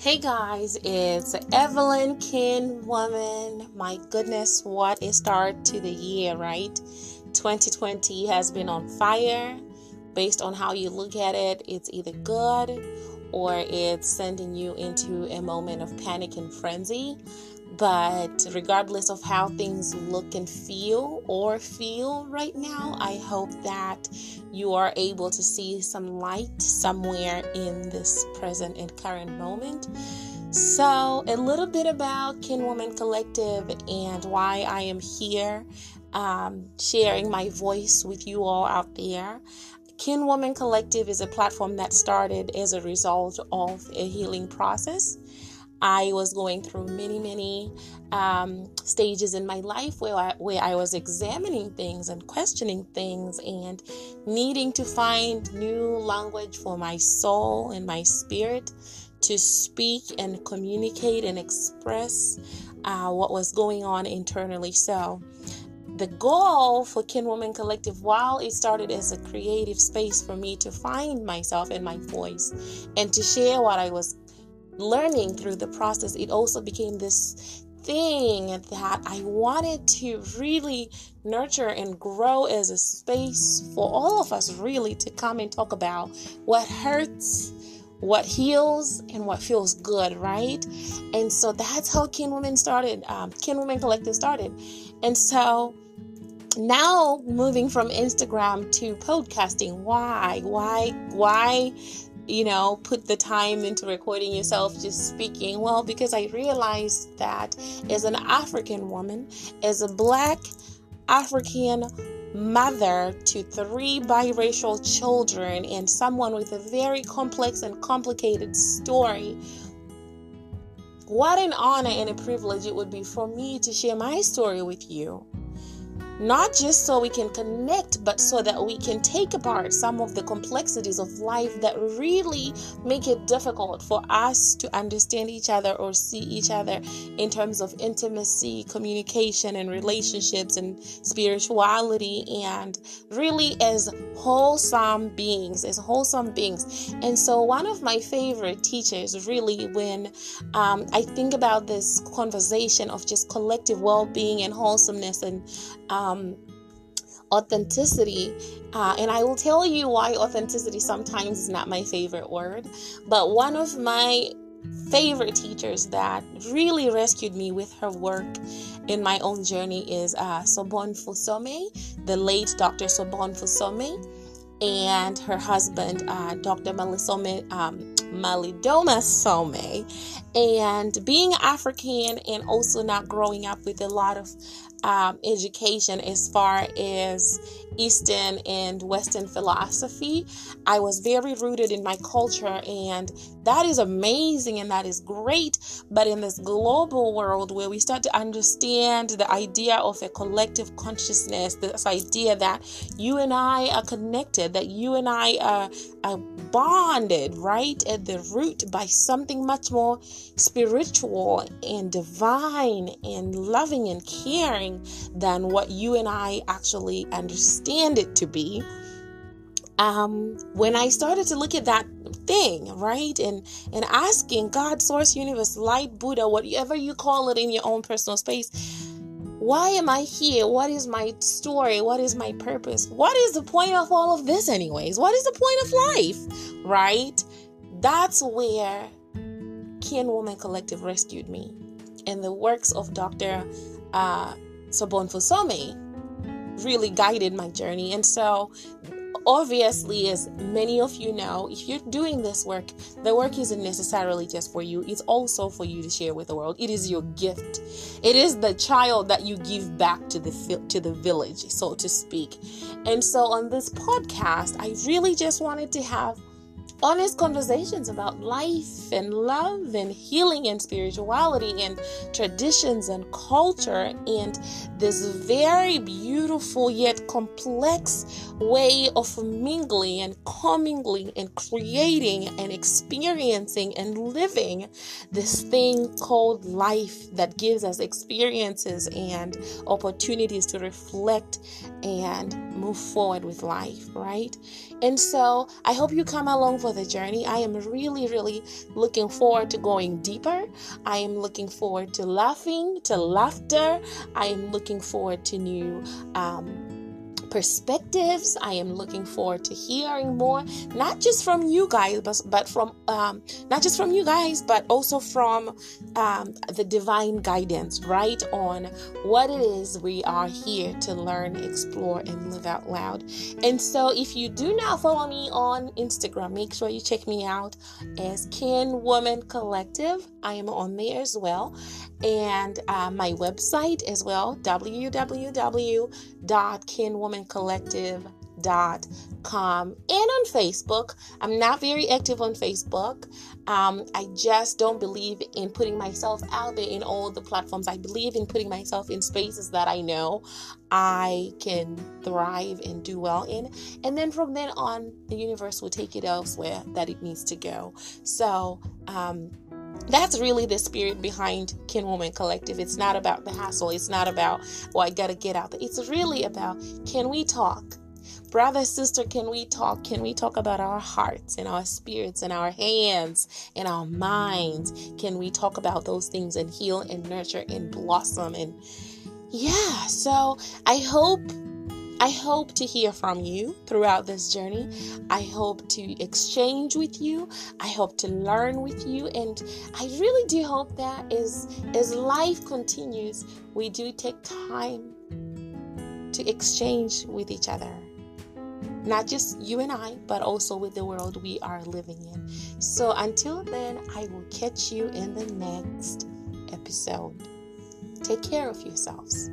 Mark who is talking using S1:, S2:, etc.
S1: Hey guys, it's Evelyn Kin Woman. My goodness, what a start to the year, right? 2020 has been on fire. Based on how you look at it, it's either good or it's sending you into a moment of panic and frenzy. But regardless of how things look and feel or feel right now, I hope that you are able to see some light somewhere in this present and current moment. So, a little bit about Kin Woman Collective and why I am here um, sharing my voice with you all out there. Kin Woman Collective is a platform that started as a result of a healing process. I was going through many, many um, stages in my life where I, where I was examining things and questioning things and needing to find new language for my soul and my spirit to speak and communicate and express uh, what was going on internally. So, the goal for Kin Woman Collective, while it started as a creative space for me to find myself and my voice and to share what I was learning through the process, it also became this thing that I wanted to really nurture and grow as a space for all of us really to come and talk about what hurts, what heals, and what feels good, right? And so that's how Kin Women started, um, Kin Women Collective started. And so now moving from Instagram to podcasting, why? Why? Why? you know, put the time into recording yourself just speaking? Well, because I realized that as an African woman, as a black African mother to three biracial children, and someone with a very complex and complicated story, what an honor and a privilege it would be for me to share my story with you not just so we can connect, but so that we can take apart some of the complexities of life that really make it difficult for us to understand each other or see each other in terms of intimacy, communication, and relationships and spirituality, and really as wholesome beings, as wholesome beings. And so, one of my favorite teachers, really, when um, I think about this conversation of just collective well being and wholesomeness and um, um, authenticity. Uh, and I will tell you why authenticity sometimes is not my favorite word. But one of my favorite teachers that really rescued me with her work in my own journey is uh, Sobonfu Somé, the late Dr. Sobonfu Somé, and her husband, uh, Dr. Malisome, um, Malidoma Some. And being African and also not growing up with a lot of um, education as far as Eastern and Western philosophy. I was very rooted in my culture, and that is amazing and that is great. But in this global world where we start to understand the idea of a collective consciousness, this idea that you and I are connected, that you and I are, are bonded right the root by something much more spiritual and divine and loving and caring than what you and I actually understand it to be. Um, when I started to look at that thing, right, and and asking God, Source, Universe, Light, Buddha, whatever you call it in your own personal space, why am I here? What is my story? What is my purpose? What is the point of all of this, anyways? What is the point of life, right? That's where Kin Woman Collective rescued me, and the works of Dr. Uh, Sobonfu Somé really guided my journey. And so, obviously, as many of you know, if you're doing this work, the work isn't necessarily just for you, it's also for you to share with the world. It is your gift. It is the child that you give back to the to the village, so to speak. And so on this podcast, I really just wanted to have honest conversations about life and love and healing and spirituality and traditions and culture and this very beautiful yet complex way of mingling and commingling and creating and experiencing and living this thing called life that gives us experiences and opportunities to reflect and move forward with life, right? And so I hope you come along for the journey. I am really, really looking forward to going deeper. I am looking forward to laughing, to laughter. I am looking forward to new. Um, perspectives. I am looking forward to hearing more, not just from you guys, but, but from um, not just from you guys, but also from um, the divine guidance, right? On what it is we are here to learn, explore, and live out loud. And so, if you do not follow me on Instagram, make sure you check me out as Kin Woman Collective. I am on there as well and uh, my website as well www.kinwomancollective.com and on Facebook. I'm not very active on Facebook. Um, I just don't believe in putting myself out there in all the platforms. I believe in putting myself in spaces that I know I can thrive and do well in. And then from then on, the universe will take it elsewhere that it needs to go. So, um, that's really the spirit behind Kin Woman Collective. It's not about the hassle. It's not about, oh, I gotta get out there. It's really about can we talk? Brother, sister, can we talk? Can we talk about our hearts and our spirits and our hands and our minds? Can we talk about those things and heal and nurture and blossom? And yeah, so I hope I hope to hear from you throughout this journey. I hope to exchange with you. I hope to learn with you. And I really do hope that as, as life continues, we do take time to exchange with each other. Not just you and I, but also with the world we are living in. So until then, I will catch you in the next episode. Take care of yourselves.